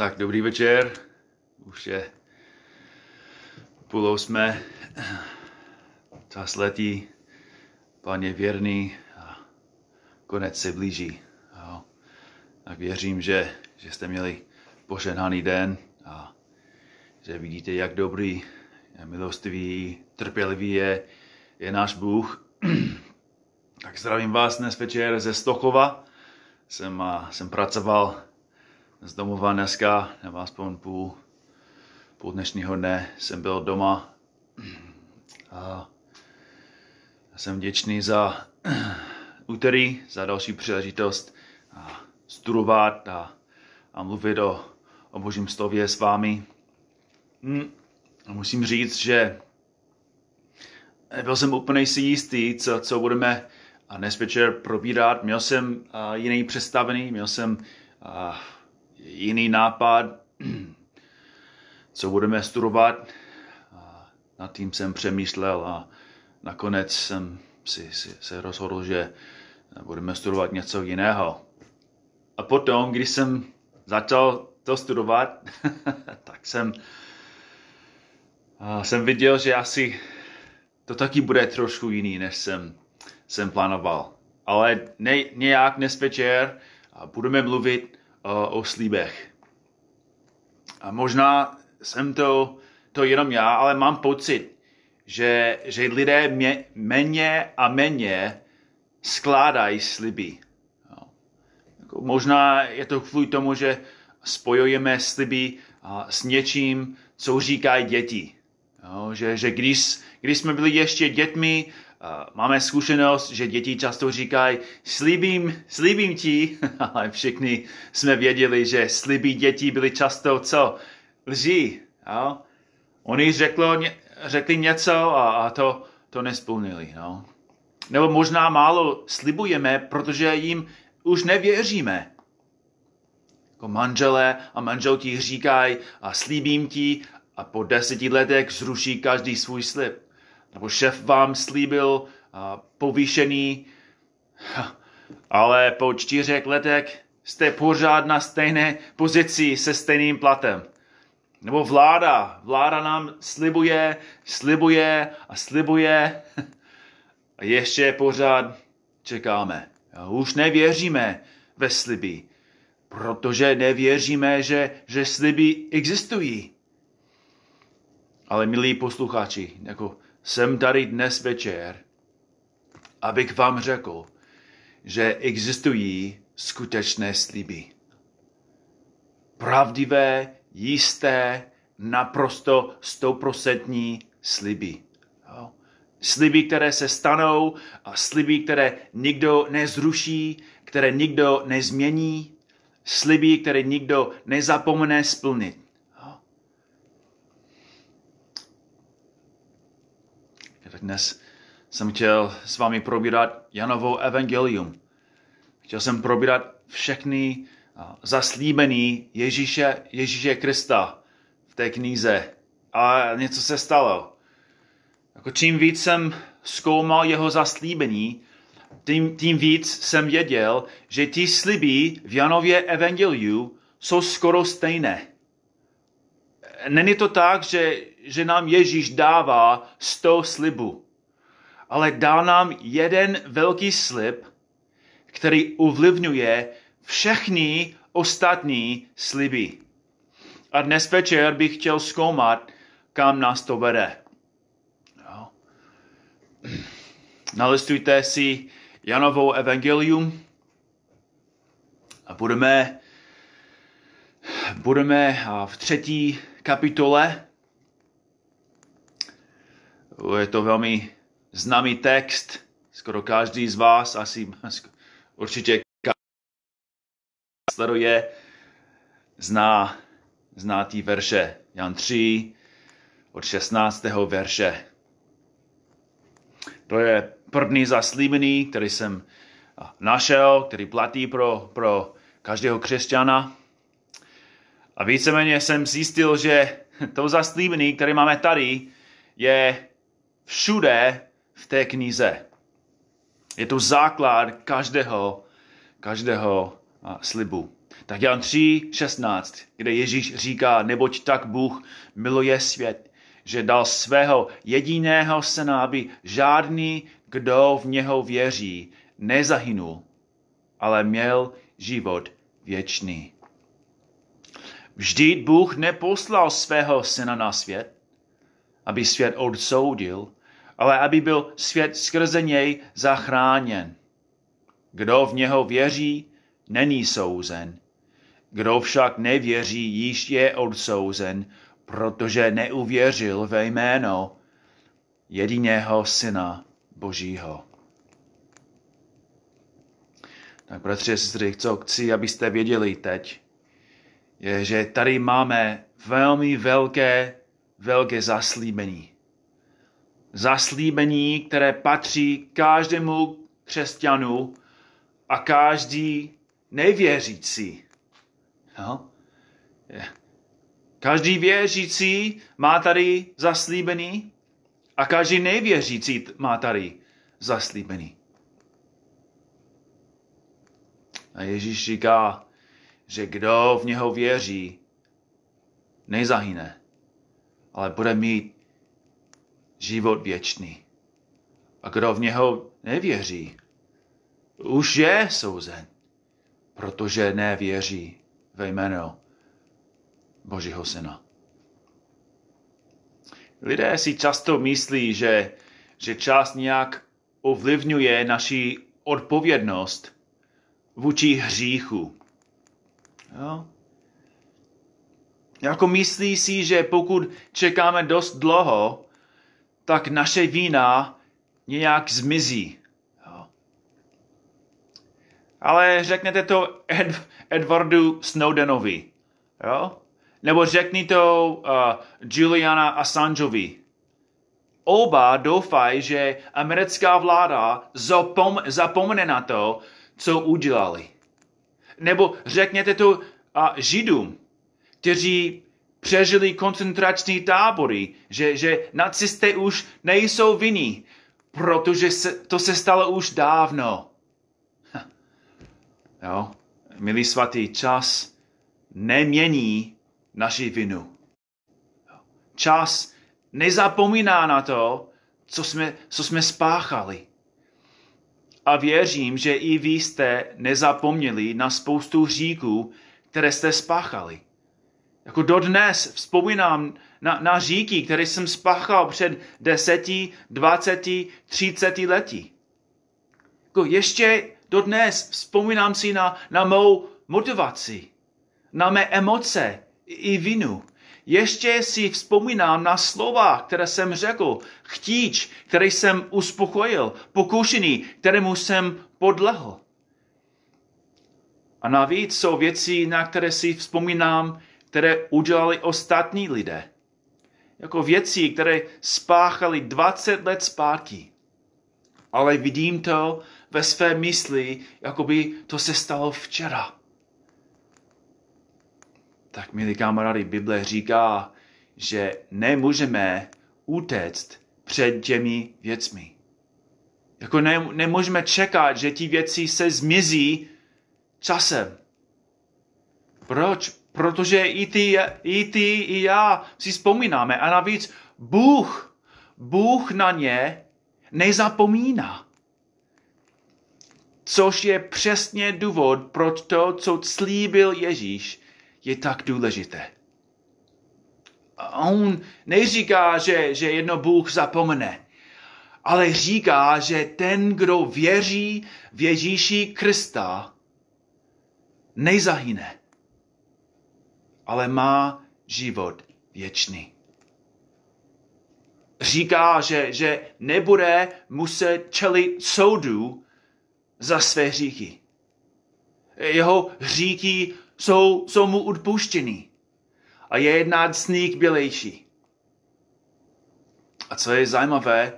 Tak, dobrý večer. Už je půl osmé. Čas letí. Pán je věrný a konec se blíží. Jo. Tak věřím, že, že jste měli požehnaný den a že vidíte, jak dobrý, milostivý, trpělivý je, je náš Bůh. tak zdravím vás dnes večer ze Stochova. Jsem, jsem pracoval z domova dneska, nebo aspoň půl, půl dnešního dne jsem byl doma. A jsem vděčný za úterý, za další příležitost a studovat a, a mluvit o, o božím slově s vámi. Hm. A musím říct, že byl jsem úplně si jistý, co, co budeme dnes večer probírat. Měl jsem jiný představený, měl jsem uh, jiný nápad, co budeme studovat. A nad tím jsem přemýšlel a nakonec jsem si, si se rozhodl, že budeme studovat něco jiného. A potom, když jsem začal to studovat, tak jsem, jsem viděl, že asi to taky bude trošku jiný, než jsem, jsem plánoval. Ale ne, nějak dnes večer budeme mluvit o slíbech. A možná jsem to, to jenom já, ale mám pocit, že, že lidé mě, méně a méně skládají sliby. Jako možná je to kvůli tomu, že spojujeme sliby s něčím, co říkají děti. Že, že když, když jsme byli ještě dětmi, máme zkušenost, že děti často říkají, slíbím, slíbím ti, ale všichni jsme věděli, že slíbí dětí byly často co? Lží. Jo? Oni řeklo, řekli něco a, a to, to nesplnili. Jo? Nebo možná málo slibujeme, protože jim už nevěříme. Jako manželé a manželky říkají a slíbím ti a po deseti letech zruší každý svůj slib nebo šéf vám slíbil povýšený, ale po čtyřech letech jste pořád na stejné pozici se stejným platem. Nebo vláda, vláda nám slibuje, slibuje a slibuje a ještě pořád čekáme. Už nevěříme ve sliby, protože nevěříme, že, že sliby existují. Ale milí posluchači, jako jsem tady dnes večer, abych vám řekl, že existují skutečné sliby. Pravdivé, jisté, naprosto stoprocentní sliby. Sliby, které se stanou a sliby, které nikdo nezruší, které nikdo nezmění, sliby, které nikdo nezapomene splnit. Dnes jsem chtěl s vámi probírat Janovou evangelium. Chtěl jsem probírat všechny zaslíbený Ježíše, Ježíše Krista v té knize. A něco se stalo. Jako čím víc jsem zkoumal jeho zaslíbení, tím, tím víc jsem věděl, že ty sliby v Janově evangeliu jsou skoro stejné. Není to tak, že že nám Ježíš dává sto slibů, ale dá nám jeden velký slib, který ovlivňuje všechny ostatní sliby. A dnes večer bych chtěl zkoumat, kam nás to vede. Jo. Nalistujte si Janovou evangelium a budeme, budeme v třetí kapitole je to velmi známý text, skoro každý z vás asi určitě sleduje, zná, zná ty verše. Jan 3 od 16. verše. To je první zaslíbený, který jsem našel, který platí pro, pro každého křesťana. A víceméně jsem zjistil, že to zaslíbený, který máme tady, je všude v té knize. Je to základ každého, každého slibu. Tak Jan 3, 16, kde Ježíš říká, neboť tak Bůh miluje svět, že dal svého jediného syna, aby žádný, kdo v něho věří, nezahynul, ale měl život věčný. Vždyť Bůh neposlal svého syna na svět, aby svět odsoudil, ale aby byl svět skrze něj zachráněn. Kdo v něho věří, není souzen. Kdo však nevěří, již je odsouzen, protože neuvěřil ve jméno jediného syna Božího. Tak bratři a sestry, co chci, abyste věděli teď, je, že tady máme velmi velké, velké zaslíbení. Zaslíbení, které patří každému křesťanu a každý nevěřící. No? Každý věřící má tady zaslíbený a každý nevěřící má tady zaslíbený. A Ježíš říká, že kdo v něho věří, nezahyne, ale bude mít život věčný. A kdo v něho nevěří, už je souzen, protože nevěří ve jméno Božího syna. Lidé si často myslí, že, že čas nějak ovlivňuje naši odpovědnost vůči hříchu. Jo? Jako myslí si, že pokud čekáme dost dlouho, tak naše vína nějak zmizí. Jo? Ale řeknete to Ed, Edwardu Snowdenovi. Jo? Nebo řekni to uh, Juliana Assangeovi. Oba doufají, že americká vláda zapom, zapomene na to, co udělali. Nebo řekněte to uh, Židům, kteří přežili koncentrační tábory, že, že nacisté už nejsou vinní, protože se, to se stalo už dávno. Jo, milý svatý, čas nemění naši vinu. Čas nezapomíná na to, co jsme, co jsme spáchali. A věřím, že i vy jste nezapomněli na spoustu hříků, které jste spáchali. Jako dodnes vzpomínám na, na říky, které jsem spáchal před deseti, dvaceti, třiceti lety. Jako ještě dodnes vzpomínám si na, na mou motivaci, na mé emoce i vinu. Ještě si vzpomínám na slova, které jsem řekl, chtíč, který jsem uspokojil, pokušený, kterému jsem podlehl. A navíc jsou věci, na které si vzpomínám, které udělali ostatní lidé. Jako věci, které spáchali 20 let zpátky. Ale vidím to ve své mysli, jako by to se stalo včera. Tak, milí kamarádi, Bible říká, že nemůžeme utéct před těmi věcmi. Jako ne, nemůžeme čekat, že ti věci se zmizí časem. Proč? Protože i ty, i ty, i já si vzpomínáme. A navíc Bůh, Bůh na ně nezapomíná. Což je přesně důvod, proč to, co slíbil Ježíš, je tak důležité. On neříká, že, že jedno Bůh zapomene, ale říká, že ten, kdo věří v Ježíši Krista, nezahyne, ale má život věčný. Říká, že, že nebude muset čelit soudu za své hříchy. Jeho hříchy jsou, jsou mu odpuštěny a je jedna z nich bělejší. A co je zajímavé,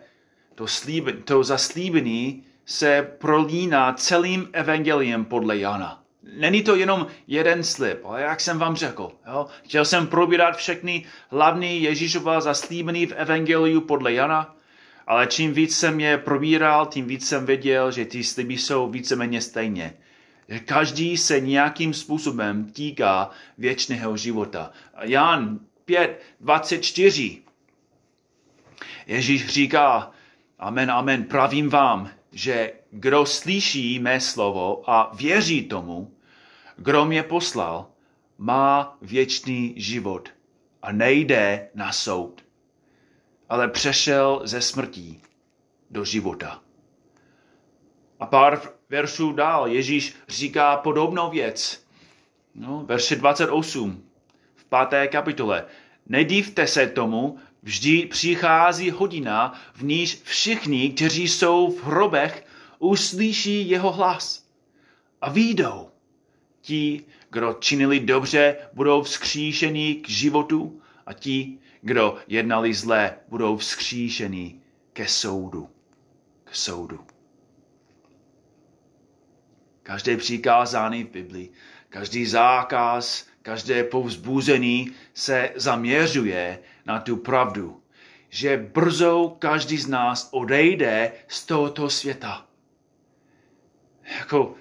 to, slíben, to zaslíbení se prolíná celým evangeliem podle Jana. Není to jenom jeden slib, ale jak jsem vám řekl, jo? chtěl jsem probírat všechny hlavní Ježíšova zaslíbení v evangeliu podle Jana, ale čím víc jsem je probíral, tím víc jsem věděl, že ty sliby jsou víceméně stejně Každý se nějakým způsobem týká věčného života. Jan 5, 24. Ježíš říká, amen, amen, pravím vám, že kdo slyší mé slovo a věří tomu, kdo mě poslal, má věčný život a nejde na soud, ale přešel ze smrtí do života. A pár veršů dál Ježíš říká podobnou věc. No, verše 28 v páté kapitole. Nedívte se tomu, vždy přichází hodina, v níž všichni, kteří jsou v hrobech, uslyší jeho hlas a výjdou. Ti, kdo činili dobře, budou vzkříšeni k životu a ti, kdo jednali zlé, budou vzkříšeni ke soudu. K soudu. Každé přikázání v Biblii, každý zákaz, každé povzbuzení se zaměřuje na tu pravdu, že brzo každý z nás odejde z tohoto světa. Jako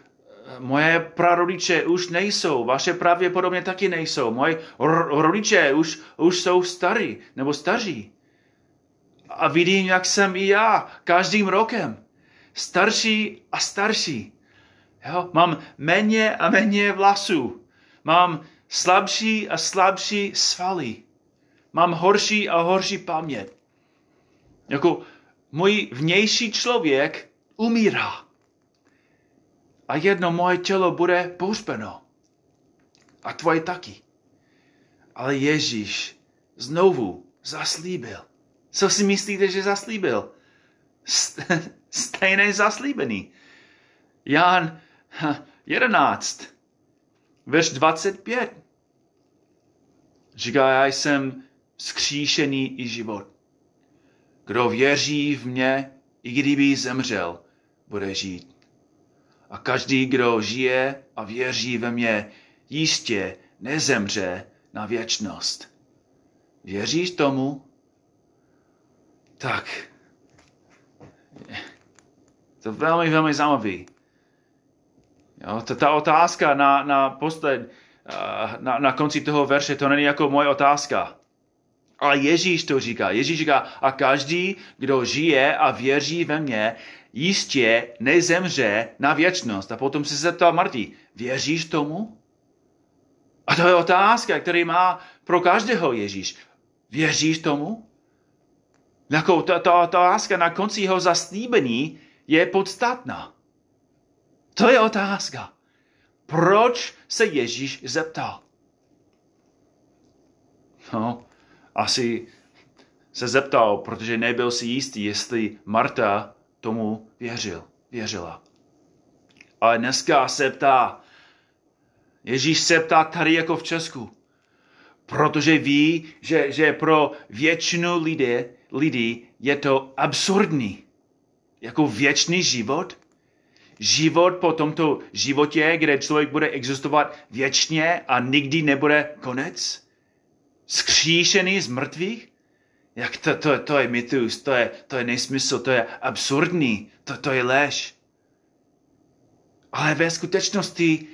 moje prarodiče už nejsou, vaše pravděpodobně taky nejsou. Moje rodiče už, už jsou starí nebo staří. A vidím, jak jsem i já každým rokem. Starší a starší. Jo? Mám méně a méně vlasů. Mám slabší a slabší svaly. Mám horší a horší paměť. Jako můj vnější člověk umírá a jedno moje tělo bude pohřbeno. A tvoje taky. Ale Ježíš znovu zaslíbil. Co si myslíte, že zaslíbil? Stejné zaslíbený. Jan 11, verš 25. Říká, já jsem skříšený i život. Kdo věří v mě, i kdyby zemřel, bude žít. A každý, kdo žije a věří ve mě, jistě nezemře na věčnost. Věříš tomu? Tak. To velmi, velmi zajímavý. Jo, to, ta otázka na, na posled, na, na konci toho verše, to není jako moje otázka. Ale Ježíš to říká. Ježíš říká, a každý, kdo žije a věří ve mě, jistě nezemře na věčnost. A potom se zeptal Martí, věříš tomu? A to je otázka, který má pro každého Ježíš. Věříš tomu? Jako ta, ta otázka na konci jeho zaslíbení je podstatná. To je otázka. Proč se Ježíš zeptal? No, asi se zeptal, protože nebyl si jistý, jestli Marta tomu věřil, věřila. Ale dneska se ptá, Ježíš se ptá tady jako v Česku, protože ví, že, že pro většinu lidí, lidí je to absurdní. Jako věčný život. Život po tomto životě, kde člověk bude existovat věčně a nikdy nebude konec. Skříšený z mrtvých. Jak to, to, to je mytus, to je, to je nesmysl, to je absurdní, to, to je lež. Ale ve skutečnosti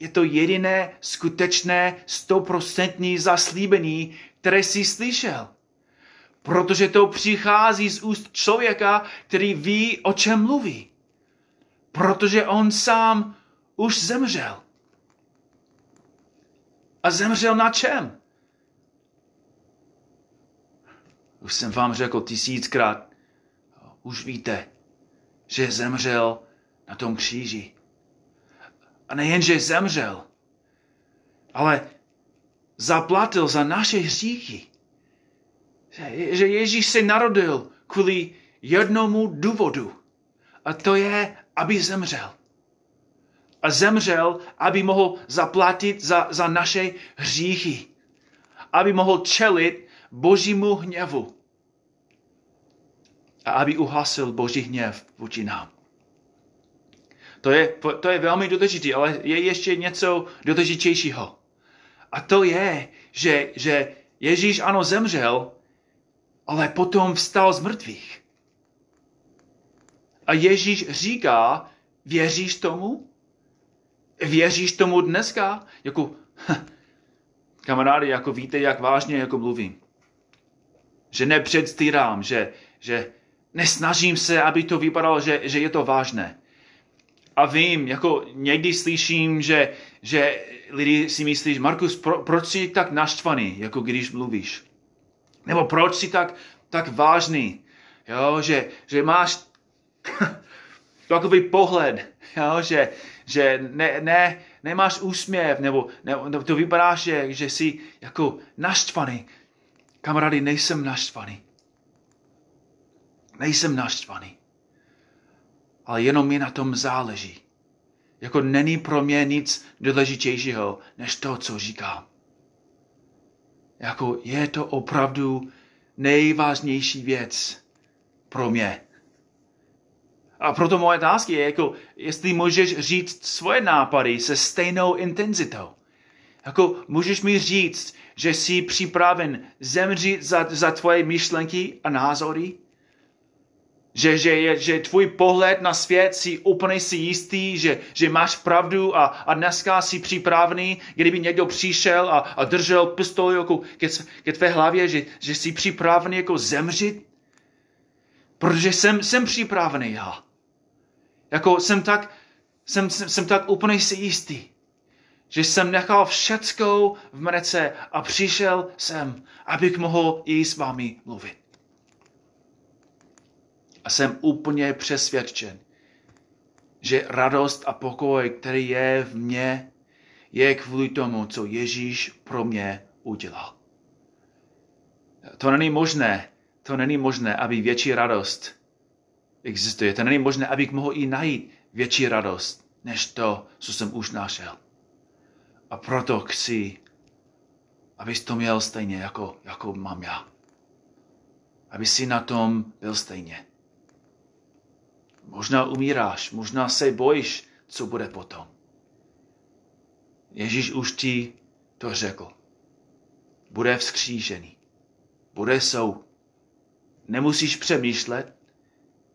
je to jediné skutečné stoprocentní zaslíbení, které jsi slyšel. Protože to přichází z úst člověka, který ví, o čem mluví. Protože on sám už zemřel. A zemřel na čem? Už jsem vám řekl tisíckrát, už víte, že zemřel na tom kříži. A nejen, že zemřel, ale zaplatil za naše hříchy. Že Ježíš se narodil kvůli jednomu důvodu. A to je, aby zemřel. A zemřel, aby mohl zaplatit za, za naše hříchy. Aby mohl čelit božímu hněvu a aby uhasil boží hněv vůči nám. To je, to je velmi důležité, ale je ještě něco důležitějšího. A to je, že, že Ježíš ano zemřel, ale potom vstal z mrtvých. A Ježíš říká, věříš tomu? Věříš tomu dneska? Jako, kamarády, jako víte, jak vážně jako mluvím. Že nepředstírám, že, že nesnažím se, aby to vypadalo, že, že je to vážné. A vím, jako někdy slyším, že, že lidi si myslí, Markus, pro, proč jsi tak naštvaný, jako když mluvíš? Nebo proč jsi tak, tak vážný? Jo, že, že máš takový pohled, jo, že, že ne, ne, nemáš úsměv, nebo, nebo to vypadá, že, že jsi jako naštvaný. Kamarády, nejsem naštvaný. Nejsem naštvaný. Ale jenom mi na tom záleží. Jako není pro mě nic důležitějšího, než to, co říkám. Jako je to opravdu nejvážnější věc pro mě. A proto moje otázka je, jako, jestli můžeš říct svoje nápady se stejnou intenzitou. Jako můžeš mi říct, že jsi připraven zemřít za, za tvoje myšlenky a názory? Že, že, že tvůj pohled na svět si úplně si jistý, že, že máš pravdu a, a dneska jsi připravený, kdyby někdo přišel a, a držel pistoli jako ke, ke tvé hlavě, že, že jsi připravený jako zemřít? Protože jsem, jsem připravený já. Jako jsem tak, jsem, jsem, jsem tak úplně si jistý, že jsem nechal všecko v mrece a přišel jsem, abych mohl i s vámi mluvit. A jsem úplně přesvědčen, že radost a pokoj, který je v mně, je kvůli tomu, co Ježíš pro mě udělal. To není možné, to není možné, aby větší radost existuje. To není možné, abych mohl i najít větší radost, než to, co jsem už našel. A proto chci, abys to měl stejně, jako, jako mám já. Aby si na tom byl stejně. Možná umíráš, možná se bojíš, co bude potom. Ježíš už ti to řekl. Bude vzkřížený. Bude soud. Nemusíš přemýšlet,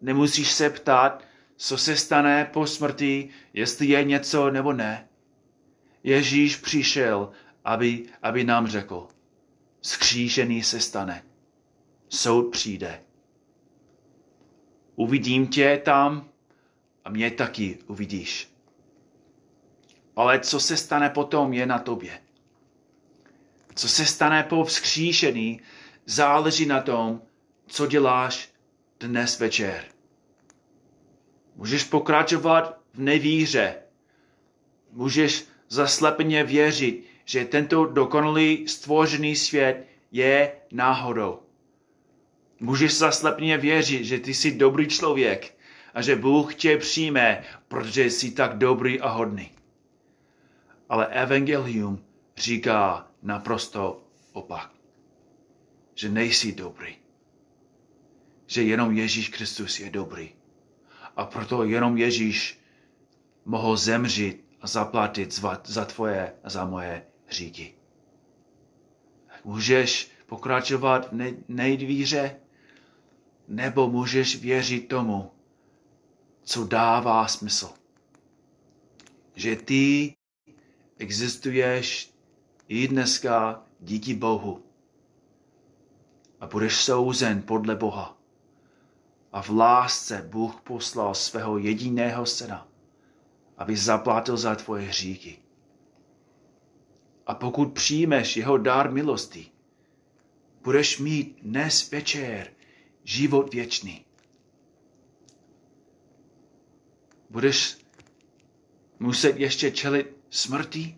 nemusíš se ptát, co se stane po smrti, jestli je něco nebo ne. Ježíš přišel, aby, aby nám řekl, skřížený se stane, soud přijde. Uvidím tě tam a mě taky uvidíš. Ale co se stane potom, je na tobě. Co se stane po vzkříšení, záleží na tom, co děláš dnes večer. Můžeš pokračovat v nevíře. Můžeš zaslepeně věřit, že tento dokonalý stvořený svět je náhodou. Můžeš zaslepeně věřit, že ty jsi dobrý člověk a že Bůh tě přijme, protože jsi tak dobrý a hodný. Ale evangelium říká naprosto opak. Že nejsi dobrý. Že jenom Ježíš Kristus je dobrý. A proto jenom Ježíš mohl zemřít a zaplatit za tvoje a za moje hříky. Můžeš pokračovat v nejdvíře, nebo můžeš věřit tomu, co dává smysl. Že ty existuješ i dneska díky Bohu a budeš souzen podle Boha. A v lásce Bůh poslal svého jediného syna, aby zaplatil za tvoje hříky. A pokud přijmeš jeho dár milosti, budeš mít dnes večer život věčný. Budeš muset ještě čelit smrti?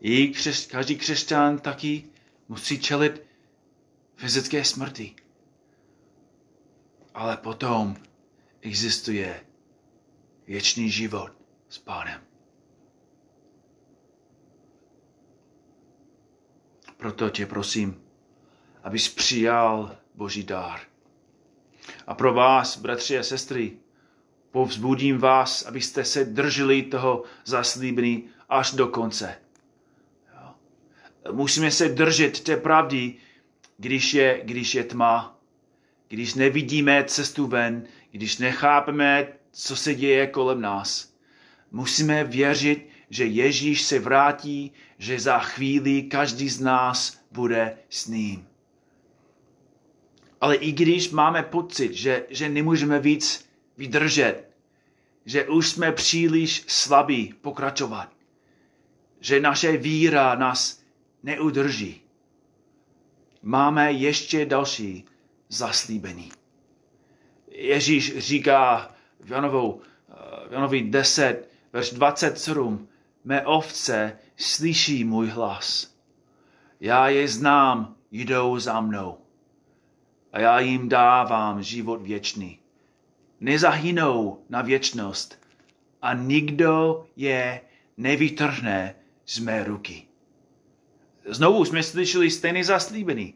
I křes, každý křesťan taky musí čelit fyzické smrti. Ale potom existuje věčný život s Pánem. Proto tě prosím, abys přijal Boží dár. A pro vás, bratři a sestry, povzbudím vás, abyste se drželi toho zaslíbení až do konce. Musíme se držet té pravdy, když je, když je tma, když nevidíme cestu ven, když nechápeme, co se děje kolem nás. Musíme věřit, že Ježíš se vrátí, že za chvíli každý z nás bude s ním. Ale i když máme pocit, že, že nemůžeme víc vydržet, že už jsme příliš slabí pokračovat, že naše víra nás neudrží, máme ještě další zaslíbení. Ježíš říká v Janovou, v Janovi 10, verš 27, mé ovce slyší můj hlas. Já je znám, jdou za mnou. A já jim dávám život věčný. Nezahynou na věčnost a nikdo je nevytrhne z mé ruky. Znovu jsme slyšeli stejný zaslíbený.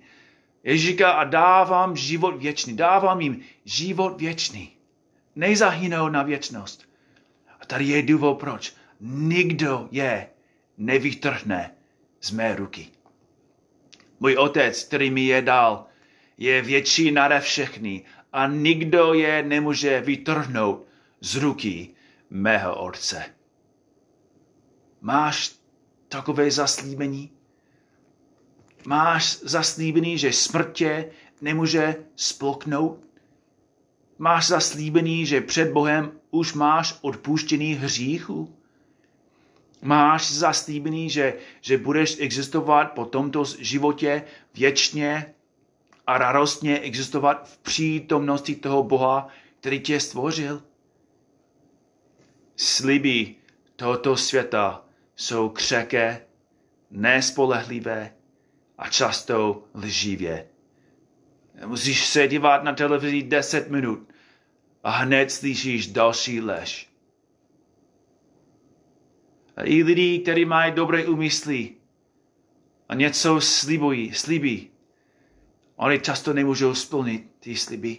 Ježíš říká a dávám život věčný. Dávám jim život věčný. Nezahynou na věčnost. A tady je důvod proč. Nikdo je nevytrhne z mé ruky. Můj otec, který mi je dal, je větší nade všechny a nikdo je nemůže vytrhnout z ruky mého otce. Máš takové zaslíbení? Máš zaslíbený, že smrtě nemůže sploknout? Máš zaslíbený, že před Bohem už máš odpuštěný hříchu? Máš zaslíbený, že, že budeš existovat po tomto životě věčně a radostně existovat v přítomnosti toho Boha, který tě stvořil? Sliby tohoto světa jsou křeké, nespolehlivé a často lživě. Musíš se dívat na televizi 10 minut a hned slyšíš další lež. A i lidi, kteří mají dobré úmysly a něco slibují, slibí, oni často nemůžou splnit ty sliby.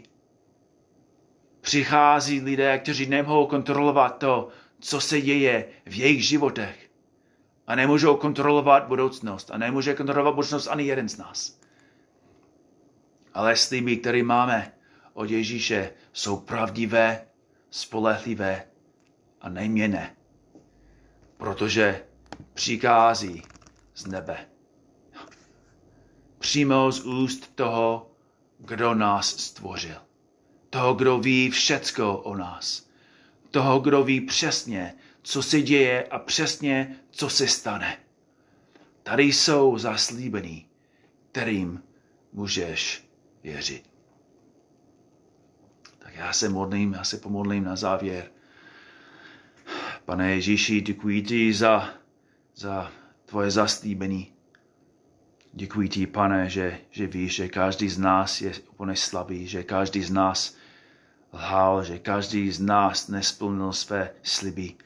Přichází lidé, kteří nemohou kontrolovat to, co se děje v jejich životech. A nemůžou kontrolovat budoucnost. A nemůže kontrolovat budoucnost ani jeden z nás. Ale sliby, které máme od Ježíše, jsou pravdivé, spolehlivé a nejměné. Protože přichází z nebe. Přímo z úst toho, kdo nás stvořil. Toho, kdo ví všecko o nás. Toho, kdo ví přesně, co se děje a přesně, co se stane. Tady jsou zaslíbení, kterým můžeš věřit. Tak já se modlím, já se pomodlím na závěr. Pane Ježíši, děkuji ti za, za tvoje zaslíbení. Děkuji ti, pane, že, že víš, že každý z nás je úplně slabý, že každý z nás lhal, že každý z nás nesplnil své sliby.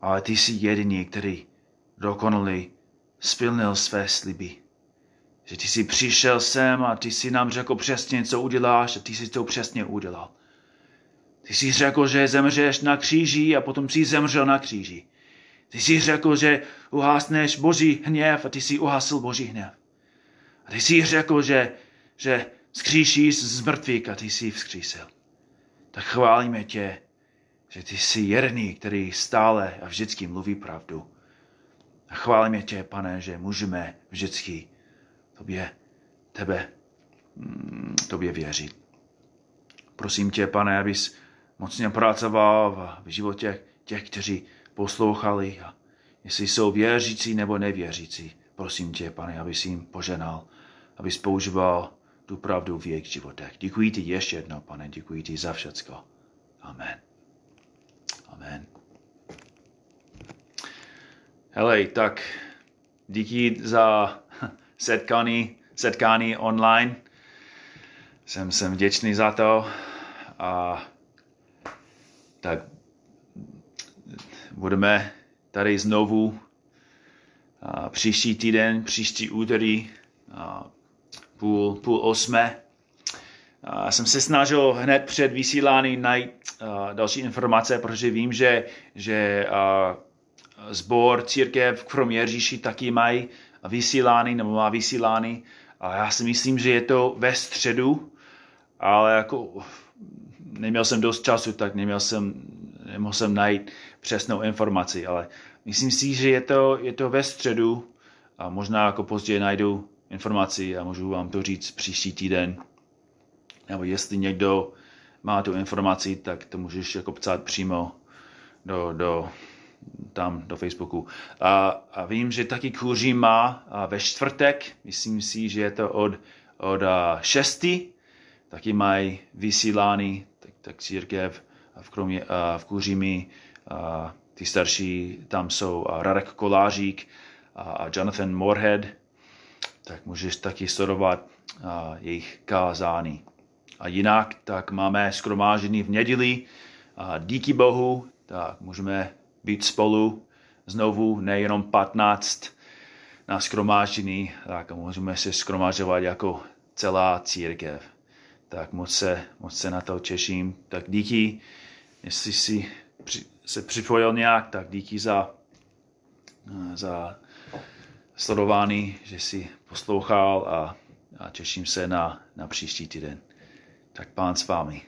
Ale ty jsi jediný, který dokonalý splnil své sliby. Že ty jsi přišel sem a ty jsi nám řekl přesně, co uděláš a ty jsi to přesně udělal. Ty jsi řekl, že zemřeš na kříži a potom jsi zemřel na kříži. Ty jsi řekl, že uhásneš boží hněv a ty jsi uhasil boží hněv. A ty jsi řekl, že, že skříšíš z mrtvých a ty jsi vzkřísil. Tak chválíme tě, že ty jsi jediný, který stále a vždycky mluví pravdu. A chválíme tě, pane, že můžeme vždycky tobě, tebe, mm, tobě věřit. Prosím tě, pane, abys mocně pracoval v životě těch, kteří poslouchali a jestli jsou věřící nebo nevěřící. Prosím tě, pane, abys jim poženal, abys používal tu pravdu v jejich životech. Děkuji ti ještě jednou, pane, děkuji ti za všecko. Amen. Hele, tak díky za setkání, setkání online. Jsem, jsem vděčný za to. A tak budeme tady znovu a příští týden, příští úterý, a půl, půl osmé. Já jsem se snažil hned před vysíláním najít uh, další informace, protože vím, že, že uh, zbor církev v Kroměříši taky mají vysílání, nebo má vysílání. A já si myslím, že je to ve středu, ale jako neměl jsem dost času, tak neměl jsem, nemohl jsem najít přesnou informaci, ale myslím si, že je to, je to ve středu a možná jako později najdu informaci a můžu vám to říct příští týden. Nebo jestli někdo má tu informaci, tak to můžeš jako psát přímo do, do, tam do Facebooku. A, a vím, že taky kouří má ve čtvrtek, myslím si, že je to od, od šesti, taky mají vysílání, tak, tak církev v, kromě, a v Kuřimi, a ty starší tam jsou Radek Kolářík a, Jonathan Moorhead, tak můžeš taky sledovat jejich kázání. A jinak tak máme skromážený v neděli a díky Bohu, tak můžeme být spolu znovu, nejenom 15 na skromáždění, tak můžeme se skromážovat jako celá církev. Tak moc se, moc se na to těším. Tak díky, jestli jsi se připojil nějak, tak díky za, za sledování, že jsi poslouchal a, a těším se na, na příští týden. Tak pán s vámi.